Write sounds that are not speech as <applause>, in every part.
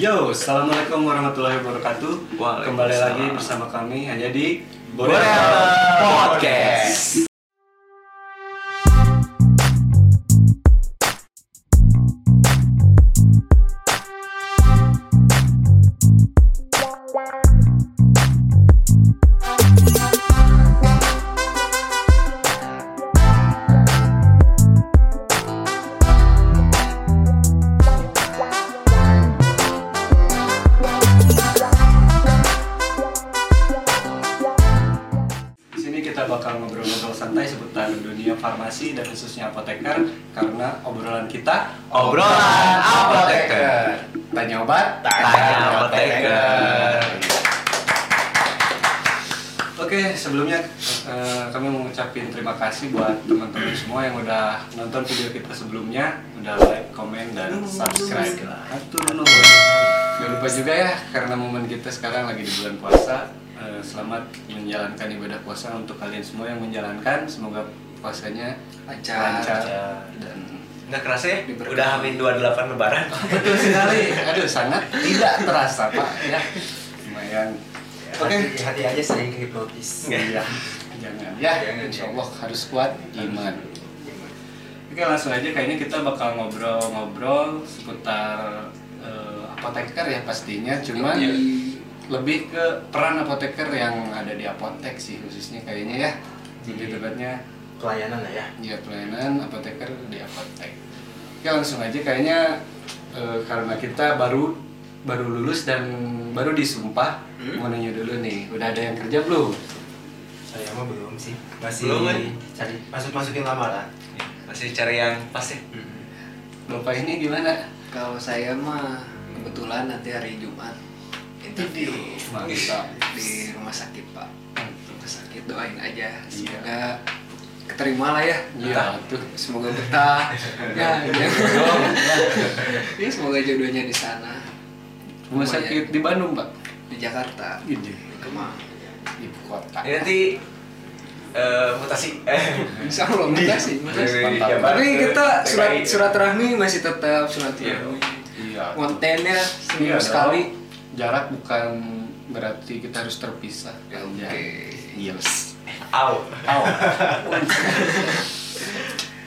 Yo, assalamualaikum warahmatullahi wabarakatuh. Kembali lagi bersama kami hanya di Borel Podcast. Eh, kami mau ngucapin terima kasih buat teman-teman semua yang udah nonton video kita sebelumnya, udah like, komen, dan subscribe. Atur nuhun. Jangan lupa juga ya, karena momen kita sekarang lagi di bulan puasa. eh, selamat menjalankan ibadah puasa untuk kalian semua yang menjalankan. Semoga puasanya Lancar. lancar Lancar. dan Nggak kerasa ya? Udah hamin 28 lebaran. betul sekali. Aduh, sangat tidak terasa pak ya. Lumayan. Oke. Hati, hati aja sering hipnotis. Iya. Jangan ya, Jangan, insya jangan. Allah harus kuat iman. Oke langsung aja kayaknya kita bakal ngobrol-ngobrol seputar eh, apoteker ya pastinya. Cuman Iya. lebih ke peran apoteker yang ada di apotek sih khususnya kayaknya ya. Jadi tepatnya Pelayanan lah ya. ya pelayanan apoteker di apotek. Oke langsung aja kayaknya eh, karena kita baru baru lulus dan baru disumpah Hmm? mau nanya dulu nih udah ada yang kerja belum? Saya mah belum sih. Masih Belum, kan? cari masuk masukin lamaran. Masih cari yang pas ya? Bapak ini gimana? Kalau saya mah kebetulan nanti hari Jumat interview Mantap. di rumah sakit Pak. Rumah sakit doain aja Iya. semoga keterima lah ya. Iya tuh. Semoga betah. <laughs> ya, ya. ya semoga jodohnya di sana. Rumah sakit di Bandung pak. Di Jakarta. Di Kemang. Ibu kota. Ini nanti eh, mutasi. Eh, Insya Allah mutasi. mutasi. Tapi kita surat surat rahmi masih tetap surat rahmi. Iya. Kontennya Iya, seminggu sekali. Jarak bukan berarti kita harus terpisah. Oke. Yes. Au. Tahu. <laughs>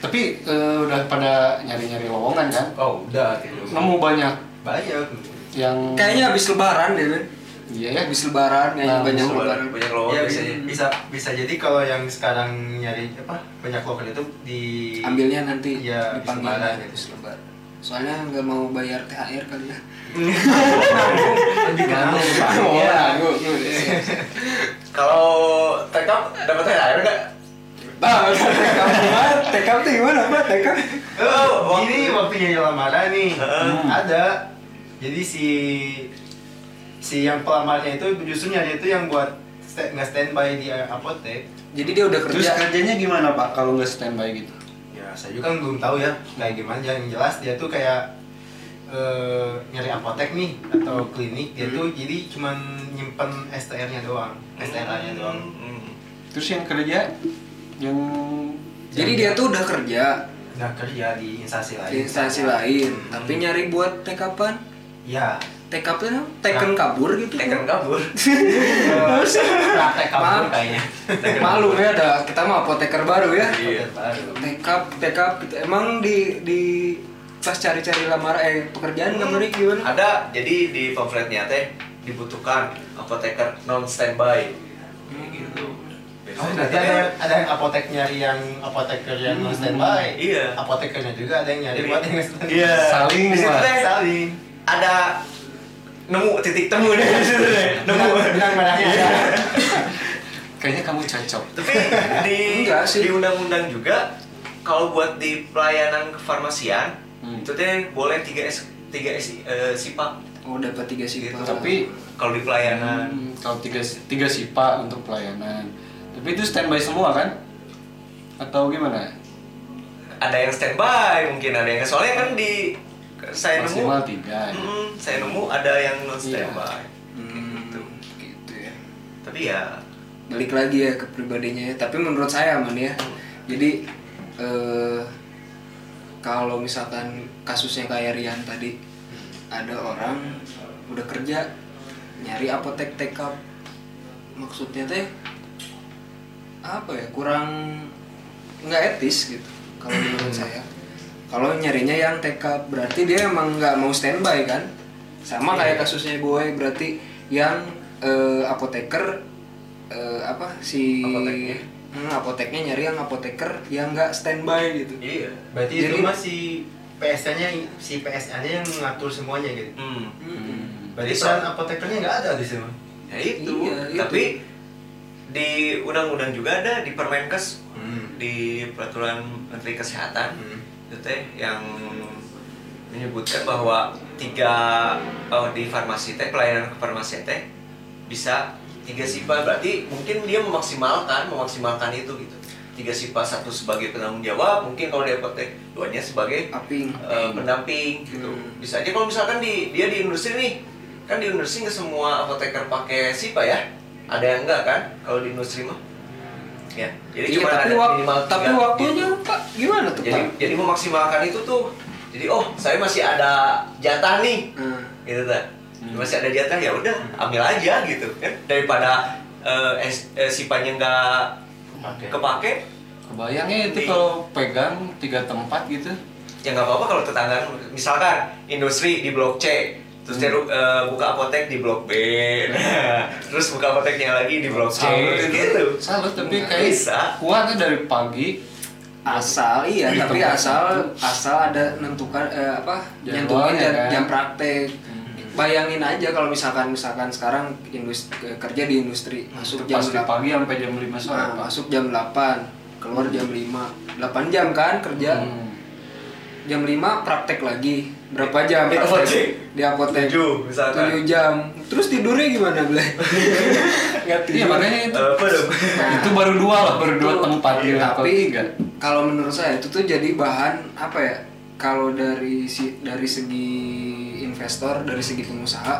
Tapi eh, udah pada nyari-nyari lowongan kan? Oh, udah. Nemu banyak Banyak. yang Kayaknya habis lebaran deh. Iya ya. Habis lebaran kayaknya Nah, banyak lebaran. Banyak lowongan ya biasanya. bisa bisa jadi kalau yang sekarang nyari apa banyak loker itu di ambilnya nanti Iya, habis dipanggil lebaran. habis lebaran soalnya nggak mau bayar THR kali ya <laughs> lebih Nanggung, <laughs> Iya. nanggung. Iya. Kalau TikTok dapat THR enggak? TK <laughs> gimana TK tuh gimana pak TK Oh, ini waktu nyari lamaran nih. Ada. Jadi si si yang pelamarnya itu justru nyari itu yang buat sta- nggak standby di apotek. jadi dia udah Terus kerja kerjanya gimana pak kalau nggak standby gitu? Ya saya juga kan belum tahu ya kayak gimana. Yang jelas dia tuh kayak eh, nyari apotek nih atau klinik dia tuh jadi cuman nyimpen STR-nya doang, STR-nya doang. Hmm. Terus yang kerja yang jadi dia tuh udah kerja Udah kerja di instansi lain. di instansi lain tapi nyari buat TK pan Ya. TK apa Tekken kabur gitu Tekan kabur. <laughs> Praktek kabur Maaf. kayaknya. <laughs> malu ya ada kita mah apoteker baru ya Iya. Baru. TK TK gitu. emang di di pas cari-cari lamar eh pekerjaan nggak Mari, gimana Ada jadi di pamfletnya teh dibutuhkan apoteker non standby. Kayak gitu. Oh, berarti ada, ada yang apotek nyari yang apoteker yang non standby. Iya. Apotekernya juga ada yang nyari buat yang standby. Iya. Saling Saling. ada nemu titik temu deh. Nemu. Benang- benang merahnya ada. kayaknya kamu cocok. Tapi di di undang-undang juga kalau buat di pelayanan kefarmasian Hmm. itu teh boleh 3 S 3 S eh, SIPA. oh dapat tiga sih Gitu. Tapi Kalau di pelayanan Hmm, kalau tiga tiga sipa untuk pelayanan. Tapi itu standby semua kan? Atau gimana? ada yang standby mungkin ada yang soalnya kan di saya nemu Maksimal tiga. ya. Hmm, saya nemu ada yang non Iya. standby. Hmm, Gitu. gitu ya Tapi ya balik lagi ya ke pribadinya ya. tapi menurut saya man ya jadi eh, kalau misalkan kasusnya kayak Rian tadi ada orang udah kerja nyari apotek tekap maksudnya teh apa ya kurang nggak etis gitu kalau menurut <clears throat> saya kalau nyarinya yang tekap berarti dia emang nggak mau standby kan sama kayak kasusnya boy berarti yang eh, apoteker eh, apa si Apoteknya. Hmm, apoteknya nyari yang apoteker yang nggak standby gitu Iya. Berarti itu Jadi- mah si PSA-nya si PSA-nya yang ngatur semuanya gitu. Hmm. Hmm. Berarti peran apotekernya nggak ada di sini. Ya itu. Iya, itu. Tapi di undang-undang juga ada di Permenkes Hmm. di peraturan Menteri Kesehatan Hmm. Itu teh yang menyebutkan bahwa tiga oh, di farmasi teh pelayanan ke farmasi teh bisa tiga sifat. Berarti mungkin dia memaksimalkan memaksimalkan itu gitu. Tiga sifat satu sebagai penanggung jawab mungkin kalau di apotek duanya sebagai aping eh, pendamping gitu. Hmm. bisa aja kalau misalkan di dia di industri nih kan di industri nggak semua apoteker pakai SIPA ya? Ada yang enggak kan kalau di industri mah ya jadi Iya, cuma tapi, ada wak- minimal tapi waktunya gitu. pak gimana tuh jadi pak jadi memaksimalkan itu tuh jadi oh saya masih ada jatah nih Hmm. gitu kan Hmm. masih ada jatah ya udah ambil aja gitu kan daripada eh, es- eh, nggak Oke. kepake Kebayangnya itu kalau pegang tiga tempat gitu. ya nggak apa-apa kalau tetangga misalkan industri di blok C terus dia eh, buka apotek di blok B <laughs> terus buka apoteknya lagi di blok C Salut itu. gitu Salut tapi kayak bisa. kuatnya dari pagi asal iya tapi asal asal ada nentukan eh, apa nyentuhin jam, kan? jam praktek Hmm. bayangin aja kalau misalkan misalkan sekarang industri kerja di industri masuk jam pas di 8 pagi sampai jam 5 sore. nah, masuk jam 8 keluar jam 5 8 jam kan kerja Hmm. jam 5 praktek lagi berapa jam Di apotek? di apotek Tujuh, misalkan. 7 jam terus tidurnya gimana Blay? nggak Iya tidur makanya itu. Eh, apa dong itu baru dua lah, baru dua Itu- tempat iya, tapi kalau menurut saya itu tuh jadi bahan apa ya kalau dari si dari segi investor dari segi pengusaha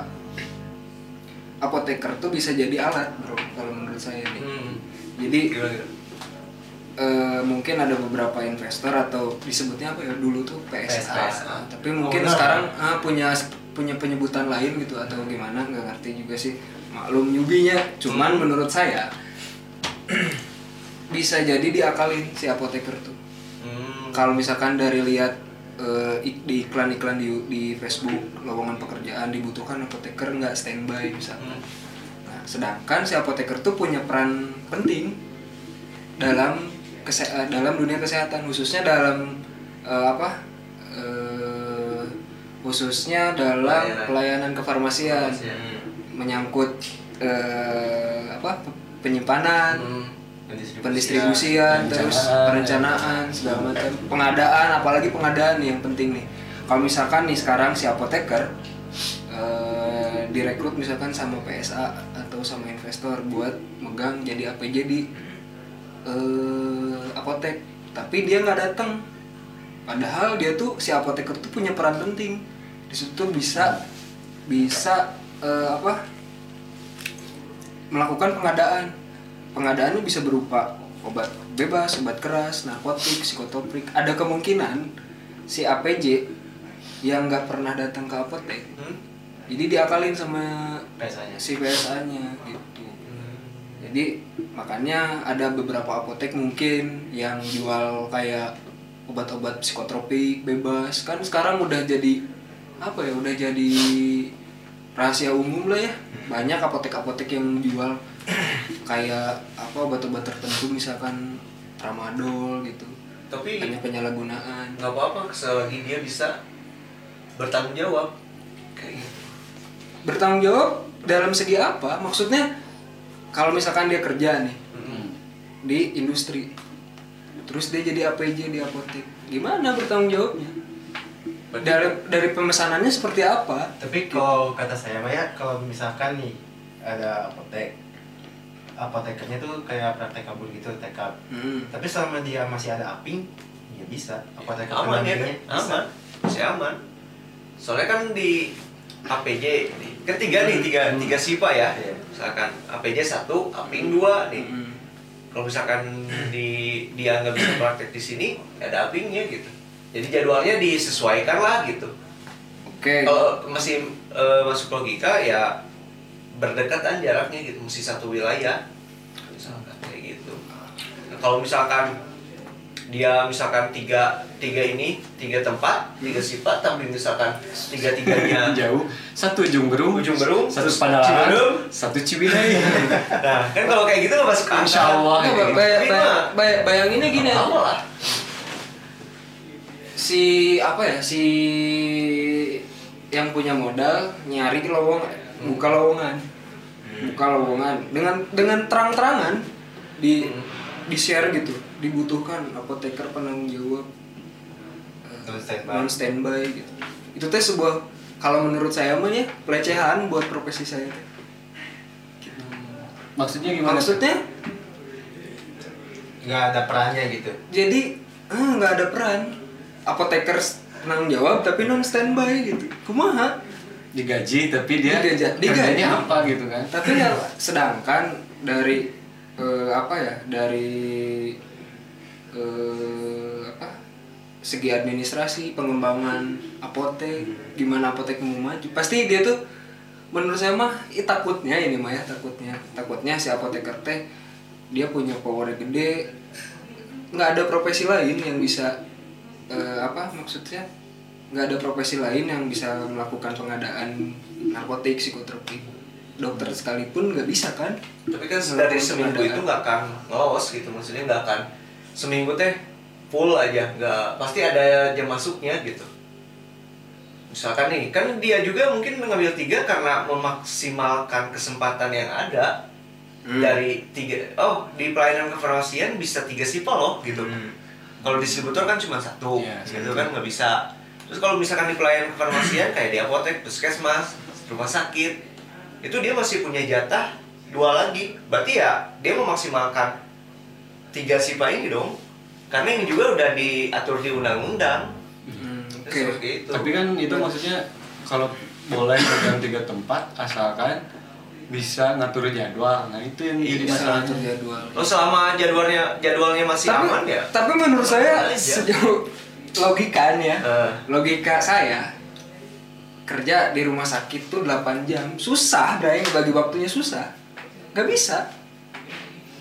apoteker tuh bisa jadi alat bro kalau menurut saya nih Hmm. jadi Gimana, gimana? Eh, mungkin ada beberapa investor atau disebutnya apa ya dulu tuh PSA, PSA. tapi mungkin Owner. sekarang ah, punya punya penyebutan lain gitu atau gimana nggak ngerti juga sih maklum nyubinya cuman Hmm. menurut saya <clears throat> bisa jadi diakalin si apoteker tuh Hmm. kalau misalkan dari lihat ik- di iklan-iklan di, di Facebook lowongan pekerjaan dibutuhkan apoteker nggak standby misalkan Hmm. Nah, sedangkan si apoteker tuh punya peran penting dalam kese- eh, dalam dunia kesehatan khususnya dalam eh, apa eh, khususnya dalam Pelayanan. pelayanan kefarmasian Kefarmasian. menyangkut eh, apa penyimpanan Hmm. pendistribusian terus Perencanaan. perencanaan segala macam pengadaan apalagi pengadaan nih yang penting nih kalau misalkan nih sekarang si apoteker eh, direkrut misalkan sama PSA atau sama investor buat megang jadi APJ di eh, apotek tapi dia nggak datang padahal dia tuh si apoteker tuh punya peran penting di situ bisa bisa eh, apa melakukan pengadaan pengadaannya bisa berupa obat bebas, obat keras, narkotik, psikotropik. Ada kemungkinan si APJ yang nggak pernah datang ke apotek, Hmm. jadi diakalin sama PSA-nya. si PSA-nya gitu. Jadi makanya ada beberapa apotek mungkin yang jual kayak obat-obat psikotropik bebas. Kan sekarang udah jadi apa ya udah jadi rahasia umum lah ya. Banyak apotek-apotek yang jual kayak apa obat-obat tertentu misalkan tramadol gitu. Tapi hanya penyalahgunaan. nggak apa-apa selagi dia bisa bertanggung jawab. Kayak gitu. bertanggung jawab dalam segi apa? Maksudnya kalau misalkan dia kerja nih Hmm. di industri terus dia jadi APJ di apotek gimana bertanggung jawabnya Berarti- dari dari pemesanannya seperti apa Tapi kalau kata saya mah ya kalau misalkan nih ada apotek apotekernya tuh kayak praktek kabur gitu tekap hmm. tapi selama dia masih ada aping ya bisa apoteker aman ya kan? aman masih aman soalnya kan di APJ nih. Kan tiga nih tiga tiga SIPA ya. Iya. misalkan APJ satu APING dua nih. Hmm. kalau misalkan di dia nggak bisa praktek di sini ada APINGnya gitu. Jadi jadwalnya disesuaikan lah gitu. Oke. kalau masih eh, masuk logika ya berdekatan jaraknya gitu. Mesti satu wilayah. Misalkan kayak gitu. Nah, kalau misalkan dia misalkan tiga tiga ini tiga tempat tiga sifat tapi misalkan tiga tiganya <laughs> jauh. Satu ujung berung Ujung Berung, satu Padalarang satu Ciwidey <laughs> nah kan kalau kayak gitu nggak masuk akal. Insya Allah. Gitu. bay- bay- bay- bayanginnya gini. Lah. Si apa ya si yang punya modal nyari lowongan buka lowongan. Buka lowongan. Dengan dengan terang-terangan di di share gitu dibutuhkan apoteker penanggung jawab Non standby. non standby gitu. Itu teh sebuah kalau menurut saya mah ya pelecehan buat profesi saya. Teh. maksudnya gimana? Maksudnya? Nggak ada perannya gitu? Jadi ah, nggak ada peran. Apoteker penanggung jawab tapi non standby gitu. Kumaha? Digaji tapi dia Digaji- kerjanya digaji. apa gitu kan? Tapi ya sedangkan dari eh, apa ya dari eh, apa segi administrasi pengembangan apotek gimana apotek mau maju. Pasti dia tuh menurut saya mah ih, takutnya ini mah ya takutnya. Takutnya si apoteker teh dia punya power gede nggak ada profesi lain yang bisa eh, apa maksudnya? Nggak ada profesi lain yang bisa melakukan pengadaan narkotik psikotropik dokter sekalipun nggak bisa kan? Tapi kan dari seminggu itu nggak akan ngelos gitu maksudnya nggak akan seminggu teh full aja nggak pasti ada jam masuknya gitu. Misalkan nih kan dia juga mungkin mengambil tiga karena memaksimalkan kesempatan yang ada Hmm. dari tiga oh di pelayanan kefarmasian bisa tiga sipol loh gitu. Kalau distributor kan cuma satu Iya, gitu kan nggak bisa. Terus kalau misalkan di pelayanan kefarmasian kayak di apotek puskesmas rumah sakit itu dia masih punya jatah dua lagi. Berarti ya dia memaksimalkan tiga sipa ini dong. Karena ini juga udah diatur di undang-undang. Hmm, oke. seperti itu tapi kan itu maksudnya kalau boleh pegang tiga tempat asalkan bisa ngatur jadwal. Nah itu yang jadi Iya, masalah. Salah satu jadwal. Lo selama jadwalnya jadwalnya masih tapi, aman ya? tapi menurut saya Aja. sejauh logika nih ya Eh. logika saya kerja di rumah sakit tuh 8 jam susah Bray. Bagi waktunya susah. Nggak bisa.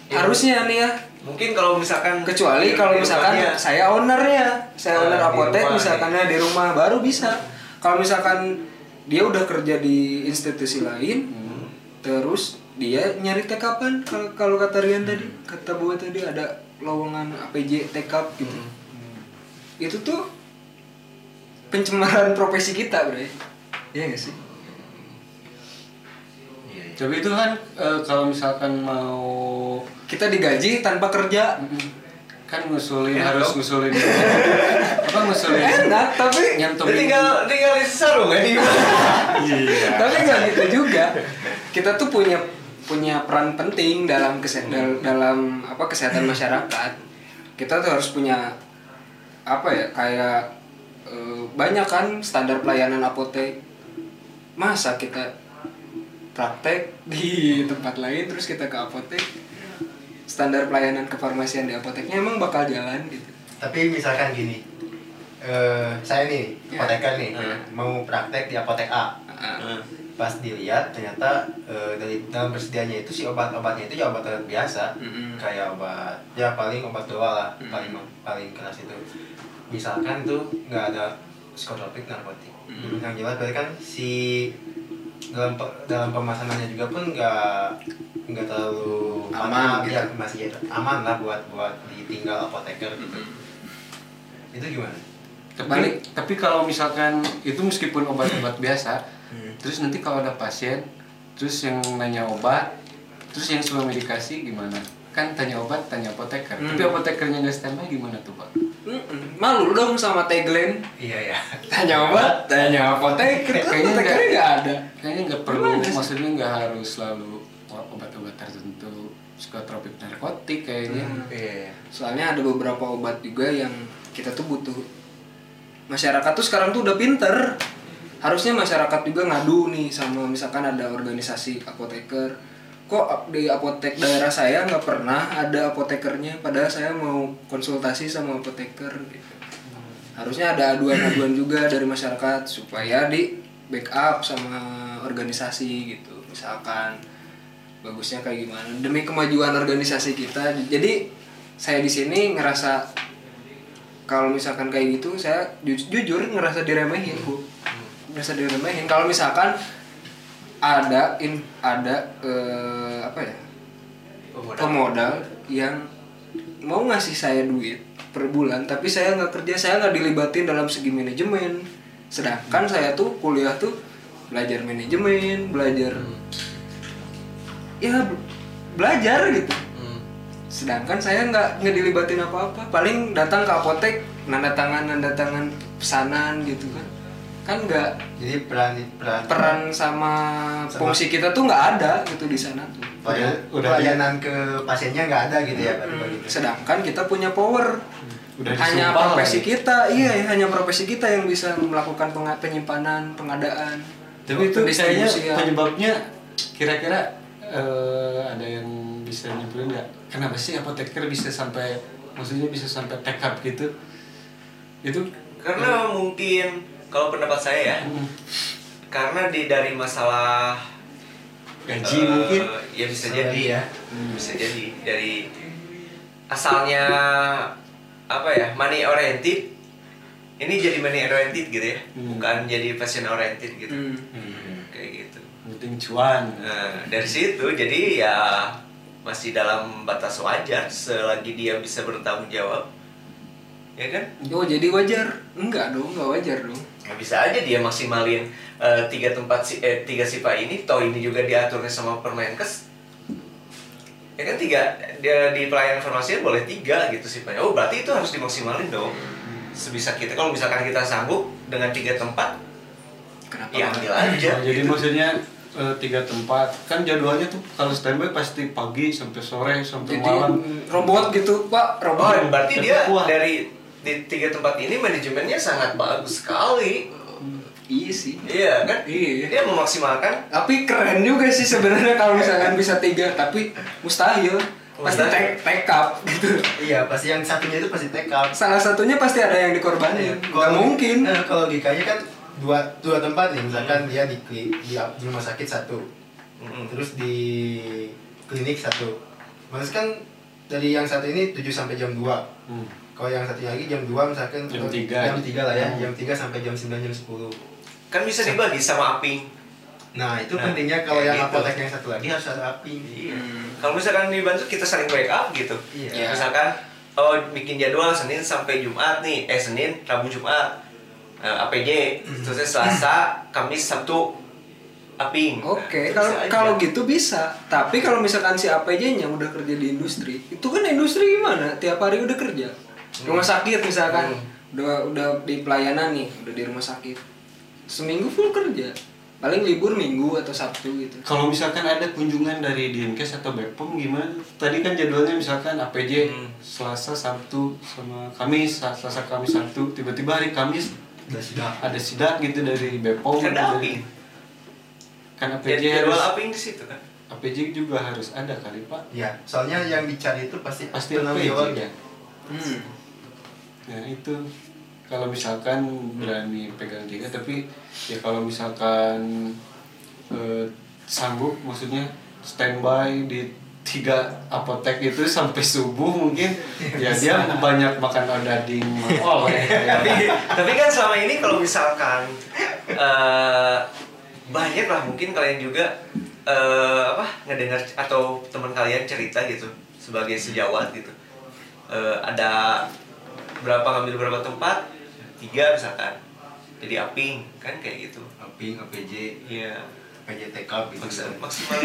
Ya. harusnya nih ya mungkin kalau misalkan kecuali kalau misalkan rumahnya- saya ownernya saya Ah, owner apotek rumah, misalkannya di rumah baru bisa. Kalau misalkan dia udah kerja di institusi lain Hmm. terus dia nyari tekapan kalau kalau kata Rian tadi kata Bu tadi ada lowongan APJ tekap gitu. Itu tuh pencemaran profesi kita bre. Iya gak sih. Tapi itu kan eh, kalau misalkan mau kita digaji tanpa kerja. Kan ngusulin Enak harus dong. ngusulin. <laughs> Apa ngusulin? Enak tapi nyantumin. Tinggal tinggal isi sarung kan ini <laughs> iya. Tapi nggak gitu juga. Kita tuh punya punya peran penting dalam kesehatan dalam apa kesehatan masyarakat. Kita tuh harus punya apa ya kayak eh, banyak kan standar pelayanan apotek. Masa kita praktek di tempat lain terus kita ke apotek standar pelayanan kefarmasian di apoteknya emang bakal jalan gitu tapi misalkan gini eh saya nih Ya. apoteker nih Hmm. mau praktek di apotek A pas dilihat ternyata eh, dari dalam persediaannya itu si obat-obatnya itu ya obat biasa Mm-mm. kayak obat ya paling obat doa lah Mm. paling paling keras itu misalkan itu nggak ada psikotropik narkotik Mm. yang jelas berarti kan si dalam pe- dalam pemesanannya juga pun nggak nggak terlalu Aman, mahal, gitu. ya masih aman lah buat buat ditinggal apoteker gitu itu gimana tapi tapi kalau misalkan itu meskipun obat-obat biasa Hmm. terus nanti kalau ada pasien terus yang nanya obat terus yang suka medikasi gimana kan tanya obat tanya apoteker Hmm. tapi apotekernya nggak standby gimana tuh pak Mm-mm. malu dong sama tagline. Iya ya tanya obat tanya apoteker Kayaknya kayaknya nggak- nggak ada. kayaknya nggak perlu. Gimana maksudnya nggak harus selalu obat-obat tertentu. Psikotropik narkotik kayaknya. Hmm. Iya. soalnya ada beberapa obat juga yang kita tuh butuh. Masyarakat tuh sekarang tuh udah pinter. Harusnya masyarakat juga ngadu nih sama misalkan ada organisasi apoteker kok di apotek daerah saya nggak pernah ada apotekernya padahal saya mau konsultasi sama apoteker gitu. Harusnya ada aduan-aduan <clears throat> juga dari masyarakat supaya di backup sama organisasi gitu. Misalkan bagusnya kayak gimana. Demi kemajuan organisasi kita jadi saya di sini ngerasa kalau misalkan kayak gitu saya ju- jujur ngerasa diremehin. Bu ngerasa diremehin. Kalau misalkan ada in ada eh, apa ya? Pemodal. pemodal yang mau ngasih saya duit per bulan tapi saya nggak kerja saya nggak dilibatin dalam segi manajemen. Sedangkan saya tuh kuliah tuh belajar manajemen belajar ya be- belajar gitu. Hmm. sedangkan saya nggak nggak dilibatin apa-apa. Paling datang ke apotek nanda tangan nanda tangan pesanan gitu kan kan nggak jadi peran peran peran sama, Sama- fungsi kita tuh nggak ada gitu di sana tuh. Pelayan- Udah- pelayanan ke pasiennya nggak ada gitu ya Hmm, sedangkan kita punya power. Udah hanya profesi lagi. kita iya ya, hanya profesi kita yang bisa melakukan penga- penyimpanan pengadaan. Tapi itu kayaknya penyebabnya kira-kira eh, ada yang bisa nyimpulin nggak? Kenapa sih apoteker bisa sampai maksudnya bisa sampai tekap gitu? Itu Karena mungkin kalau pendapat saya ya, Hmm, karena di dari masalah gaji eh, mungkin. ya bisa Salary jadi ya. Hmm, bisa jadi dari asalnya apa ya money oriented ini jadi money oriented gitu ya Hmm. bukan jadi passion oriented gitu Hmm. Hmm, kayak gitu penting cuan. nah, dari situ jadi ya masih dalam batas wajar selagi dia bisa bertanggung jawab ya kan Oh jadi wajar? Enggak dong, enggak wajar dong. Nggak bisa aja dia maksimalin eh, tiga tempat si eh, tiga sifat ini toh ini juga diaturnya sama Permenkes ya kan tiga dia di pelayanan farmasi boleh tiga gitu sifatnya oh berarti itu harus dimaksimalin dong sebisa kita kalau misalkan kita sanggup dengan tiga tempat Kenapa? ya enggak? ambil aja Oh, jadi gitu. maksudnya eh, tiga tempat kan jadwalnya tuh kalau standby pasti pagi sampai sore sampai Jadi malam. robot gitu, Pak, oh robot. berarti dia Kuat. dari di tiga tempat ini manajemennya sangat bagus sekali Iya sih. iya kan Iya. dia memaksimalkan Tapi keren juga sih sebenarnya kalau misalkan bisa tiga, tapi mustahil. Pasti take, take up gitu. iya pasti yang satunya itu pasti take out Salah satunya pasti ada yang dikorbanin. Nggak mungkin. eh, kalau logikanya kan dua dua tempat nih misalkan dia di, di, di rumah sakit satu Mm-mm. terus di klinik satu Maksudnya kan dari yang satu ini 7 sampai jam 2 Hmm. Kalau yang satu lagi jam 2 misalkan Jam eh, tiga. jam 3 lah ya jam 3 sampai jam 9 jam 10 kan bisa dibagi sama aping nah itu Nah, pentingnya kalau yang gitu. apotek yang satu lagi harus ada api Iya. Hmm. Kalau misalkan dibantu kita saling backup gitu. Iya. Misalkan oh bikin jadwal Senin sampai Jumat nih, eh Senin, Rabu, Jumat. Eh, APJ, terus Selasa, Kamis, Sabtu aping. Oke, Nah, itu kalau kalau gitu bisa. Tapi kalau misalkan si APJ-nya udah kerja di industri, itu kan industri gimana? Tiap hari udah kerja. Rumah sakit misalkan, Hmm. udah udah di pelayanan nih, udah di rumah sakit. Seminggu full kerja. Paling libur Minggu atau Sabtu gitu. Kalau misalkan ada kunjungan dari Dinkes atau Bepom gimana? Tadi kan jadwalnya misalkan APJ Hmm. Selasa, Sabtu sama Kamis, Selasa, Kamis, Sabtu. Tiba-tiba hari Kamis udah sudah ada sidak gitu dari Bepom. Kan gitu ada dari-. Kan APJ jadwal harus aping di situ kan. APJ juga harus ada kali Pak. ya soalnya yang dicari itu pasti Pasti APJ ya. Hmm. Nah itu. Kalau misalkan berani pegang tiga tapi ya kalau misalkan eh, sanggup maksudnya standby di tiga apotek itu sampai subuh mungkin ya dia banyak makan odading makol <laughs> ya. tapi tapi kan selama ini kalau misalkan eh, banyak lah mungkin kalian juga eh, apa ngedengar atau teman kalian cerita gitu sebagai sejawat gitu. Eh, ada berapa ngambil berapa tempat? Tiga misalkan. Jadi aping kan kayak gitu. Api APJ iya. Up gitu. Maksimal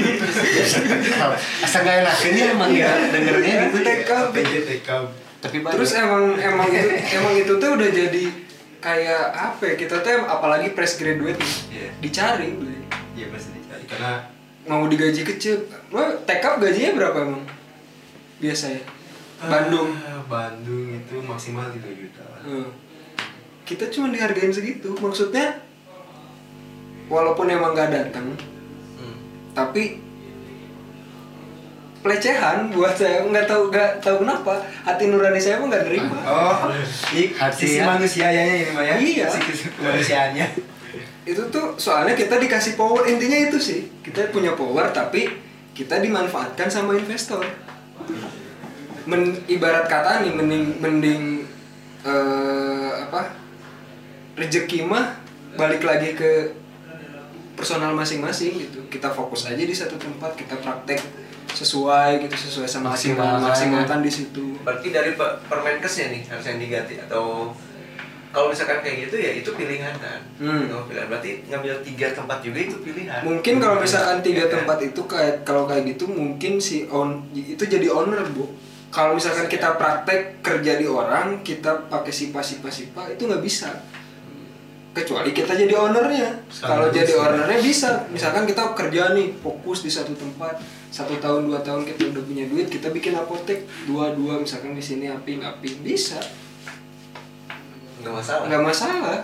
asal gak enak. Ini emang ya dengernya gitu up. APJ take up tapi banyak. Terus emang emang itu emang itu tuh udah jadi kayak apa ya kita tuh apalagi fresh graduate nih, Iya. dicari. Udah. iya pasti dicari. Karena mau digaji kecil. Lo up gajinya berapa emang? Biasanya Bandung Ah, Bandung itu maksimal 3 juta Hmm. kita cuma dihargain segitu maksudnya walaupun emang gak datang Hmm. tapi pelecehan buat saya nggak tahu nggak tahu kenapa hati nurani saya mah nggak nerima Oh, i- Hati sisi ya. manusianya ini mah ya. Iya. Sisi manusianya. itu tuh soalnya kita dikasih power intinya itu sih kita punya power tapi kita dimanfaatkan sama investor Men, ibarat kata nih mending mending eh, apa rezeki mah balik lagi ke personal masing-masing gitu kita fokus aja di satu tempat kita praktek sesuai gitu sesuai sama Maksimalkan. maksimalkan di situ Berarti dari pe- Permenkesnya nih harus yang diganti atau kalau misalkan kayak gitu ya itu pilihan kan. Hmm. Oh, pilihan. Berarti ngambil tiga tempat juga itu pilihan. mungkin kalau misalkan tiga kan? tempat itu kayak kalau kayak gitu mungkin si on itu jadi owner bu kalau misalkan kita praktek kerja di orang kita pakai sipa sipa sipa itu nggak bisa. Kecuali kita jadi ownernya. Kalau jadi ownernya bisa. Misalkan kita kerja nih fokus di satu tempat satu tahun dua tahun kita udah punya duit kita bikin apotek dua dua misalkan di sini aping aping bisa. Nggak masalah. nggak masalah.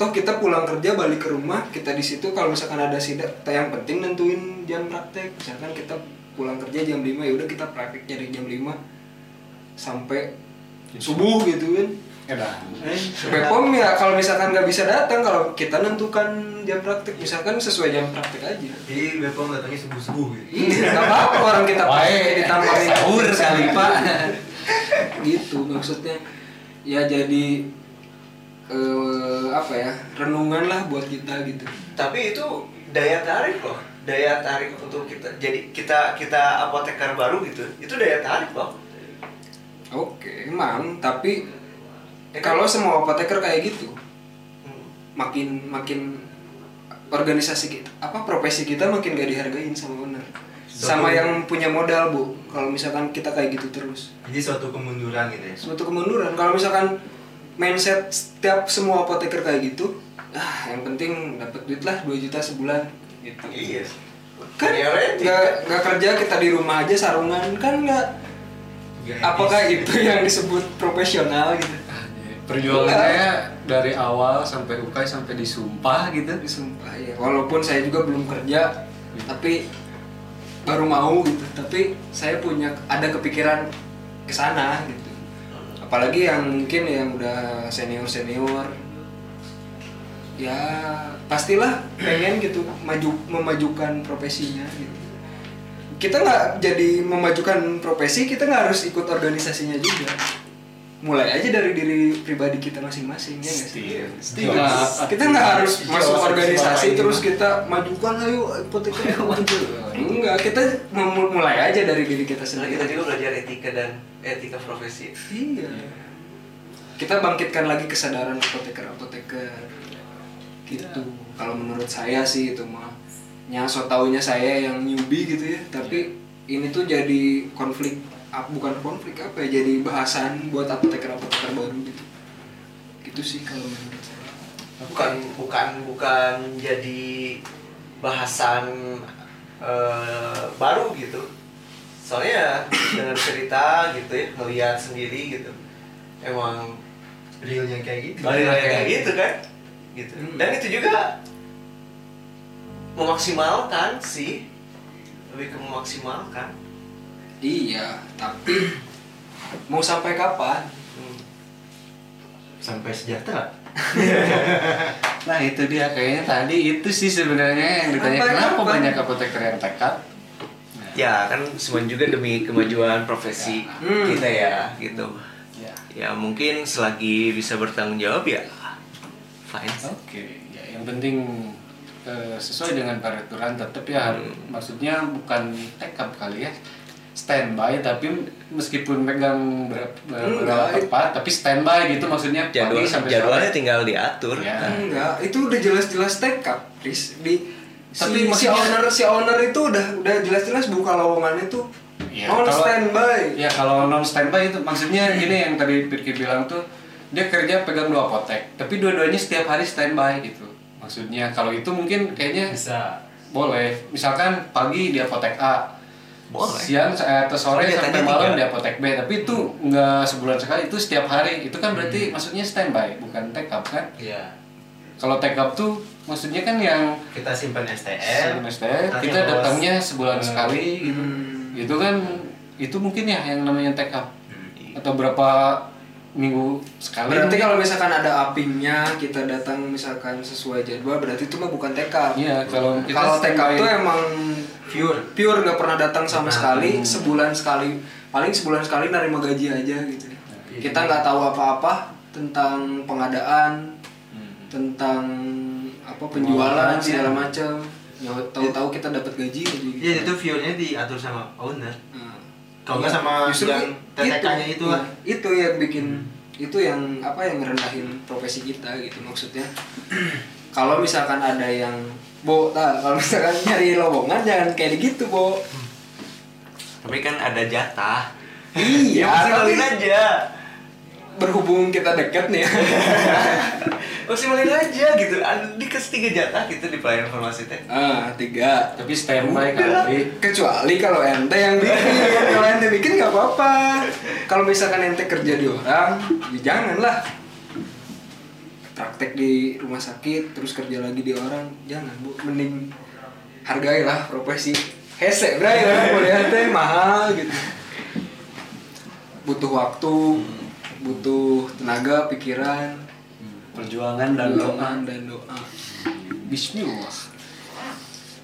Toh kita pulang kerja balik ke rumah kita di situ kalau misalkan ada sidak yang penting nentuin jam praktek. Misalkan kita pulang kerja jam 5 ya udah kita praktek dari jam 5 sampai subuh gitu kan Ya dah. Bepom ya kalau misalkan nggak bisa datang kalau kita nentukan jam praktek misalkan sesuai jam praktek aja Jadi Bepom datangnya subuh-subuh gitu. Iya, nggak apa-apa orang kita pakai ditambahin <laughs> sahur kali, Pak. <laughs> gitu maksudnya ya jadi eh, apa ya renungan lah buat kita gitu Tapi itu daya tarik loh. Daya tarik untuk kita jadi kita kita apoteker baru gitu. Itu daya tarik loh. Oke emang tapi Ya kan? kalau semua apoteker kayak gitu Hmm. makin makin organisasi kita apa profesi kita makin gak dihargain sama owner sama yang punya modal bu kalau misalkan kita kayak gitu terus Jadi suatu kemunduran gitu ya. suatu kemunduran kalau misalkan mindset setiap semua apoteker kayak gitu ah yang penting dapat duit lah 2 juta sebulan gitu Iya. kan Ya, Ren, nggak kerja kita di rumah aja sarungan kan nggak Gak apakah etis. itu yang disebut profesional gitu Perjuangannya dari awal sampai ukai sampai disumpah gitu. Sumpah ya, walaupun saya juga belum kerja, tapi baru mau gitu. Tapi saya punya ada kepikiran ke sana gitu. Apalagi yang mungkin yang udah senior senior, ya pastilah pengen gitu maju memajukan profesinya gitu. Kita nggak jadi memajukan profesi, kita nggak harus ikut organisasinya juga. Mulai aja dari diri pribadi kita masing-masing ya nggak sih? Setuju. Kita, kita nggak harus masuk organisasi terus kita majukan ayo hipoteker maju. Enggak, kita mem- mulai aja dari diri kita Karena kita sendiri. juga belajar etika dan etika profesi. Iya. Kita bangkitkan lagi kesadaran apoteker-apoteker. Gitu. Kalau menurut saya sih itu mah. Ya so taunya saya yang newbie gitu ya, tapi ini tuh jadi konflik bukan konflik apa ya jadi bahasan buat apoteker-apoteker baru gitu. Gitu sih kalau menurut saya. bukan bukan bukan jadi bahasan eh, baru gitu soalnya dengan cerita gitu ya melihat sendiri gitu emang realnya kayak gitu. balik lagi kayak gitu kan gitu Hmm. dan itu juga memaksimalkan sih lebih ke memaksimalkan Iya, tapi mau sampai kapan? Hmm. Sampai sejahtera. <laughs> Nah itu dia kayaknya tadi itu sih sebenarnya yang ditanya Apa- kenapa apa? banyak apoteker yang tekad. ya kan semua juga demi kemajuan profesi Hmm. kita ya gitu Ya. ya mungkin selagi bisa bertanggung jawab ya fine Oke, ya yang penting eh, sesuai dengan peraturan tetap ya harus- Hmm. maksudnya bukan tekad kali ya standby tapi meskipun megang ber- ber- Enggak, berapa tepat tapi standby gitu maksudnya Jadwal, pagi sampai jadwalnya sore. tinggal diatur Ya. Enggak, itu udah jelas-jelas tekad, Riz. Di Tapi si, si owner si owner itu udah udah jelas-jelas buka lowongan itu Ya, on kalau- standby. Ya kalau non standby itu maksudnya gini yang tadi Pirki bilang tuh dia kerja pegang dua apotek tapi dua-duanya setiap hari standby gitu. Maksudnya kalau itu mungkin kayaknya Bisa. boleh. Misalkan pagi di apotek A, Boleh. siang eh, atau sore dia sampai malam tiga. di apotek B. Tapi itu nggak sebulan sekali, itu setiap hari. Itu kan berarti maksudnya standby, bukan take up kan? Iya. Kalau take up tuh maksudnya kan yang Kita simpan STR. semester nanti kita datangnya sebulan Hmm. sekali gitu. Hmm. Itu kan itu mungkin ya yang namanya take up Hmm. atau berapa minggu sekali Berarti kalau misalkan ada apingnya kita datang misalkan sesuai jadwal berarti itu mah bukan TK. iya kalau kita Kalau TK itu emang Pure. pure nggak pernah datang sama Nah, sekali hmm. sebulan sekali paling sebulan sekali nerima gaji aja gitu. Kita nggak tahu apa-apa tentang pengadaan, Hmm. tentang apa penjualan Pengelolaan, segala macam. Ya, tahu-tahu kita dapat gaji aja gitu. Iya itu view-nya diatur sama owner. Nah, Kalau nggak iya. sama Justru yang TTK-nya itu lah. iya, itu yang bikin itu yang apa yang ngerendahin profesi kita gitu maksudnya <clears throat> kalau misalkan ada yang bo nah, kalau misalkan <laughs> nyari lowongan jangan kayak gitu bo Tapi kan ada jatah. iya <laughs> Ya, tapi aja. Berhubung kita deket nih. Ya <laughs> Maksimalin aja gitu. Dikasih tiga jatah gitu di pelayanan informasi teh. ah tiga. Tapi standby kali. Kecuali kalau ente yang <laughs> bikin. Kalau ente bikin nggak apa-apa. Kalau misalkan ente kerja di orang ya janganlah. Praktek di rumah sakit terus kerja lagi di orang jangan bu. Mending hargailah profesi. Hese bray lah kuliah teh mahal gitu. Butuh waktu butuh tenaga pikiran perjuangan dan doa dan doa Bismillah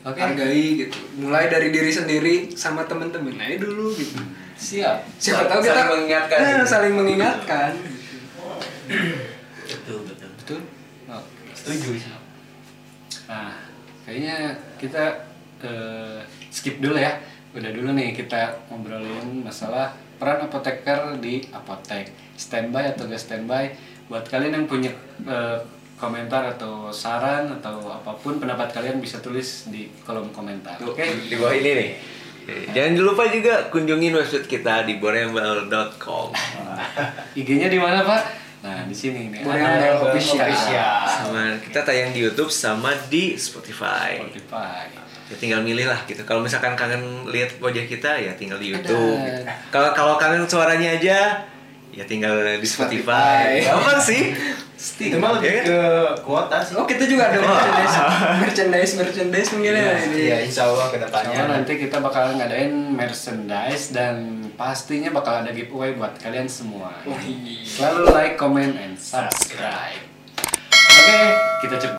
oke hargai gitu mulai dari diri sendiri sama temen-temen aja dulu gitu siap siapa tahu kita Saling mengingatkan Nah, gitu. saling mengingatkan. Betul, betul. betul oke Setuju. Nah, kayaknya kita eh, skip dulu ya. Udah dulu nih kita ngobrolin masalah peran apoteker di apotek. Standby atau gak standby? Buat kalian yang punya eh, komentar atau saran atau apa pun pendapat kalian bisa tulis di kolom komentar. Oke? Di bawah ini nih. Jangan lupa juga kunjungin website kita di borembel.com. <laughs> IG-nya di mana, Pak? Nah, di sini nih. Borembel Official. Sama kita tayang di YouTube sama di Spotify. Spotify. Ya tinggal milih lah gitu. Kalau misalkan kangen lihat wajah kita ya tinggal di YouTube. Ada. Kalau kalau kangen suaranya aja ya tinggal di Spotify. Spotify. Gampang sih. Itu mah lebih Ya ke kuota sih. oh kita juga ada merchandise merchandise merchandise mungkin ya ini Iya, insya Allah ke Soalnya depannya. nanti kita bakal ngadain merchandise dan pastinya bakal ada giveaway buat kalian semua. Selalu like, comment, and subscribe. Oke, kita coba.